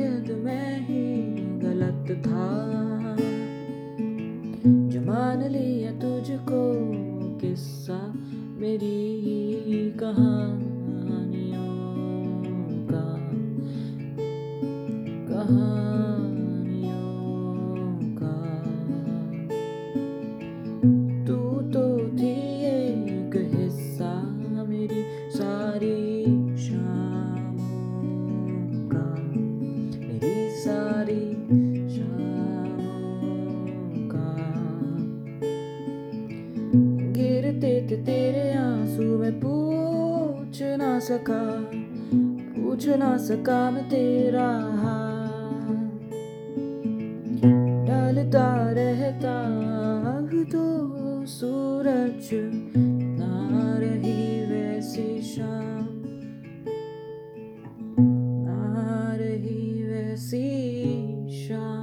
शायद मैं ही गलत था। जो मान लिया तुझको किस्सा मेरी कहानियों का। कहानियों सारी गिरते थे तेरे आँसू, में पूछ ना सका, पूछ ना सका मैं तेरा ढलता रहता तो सूरज 一双。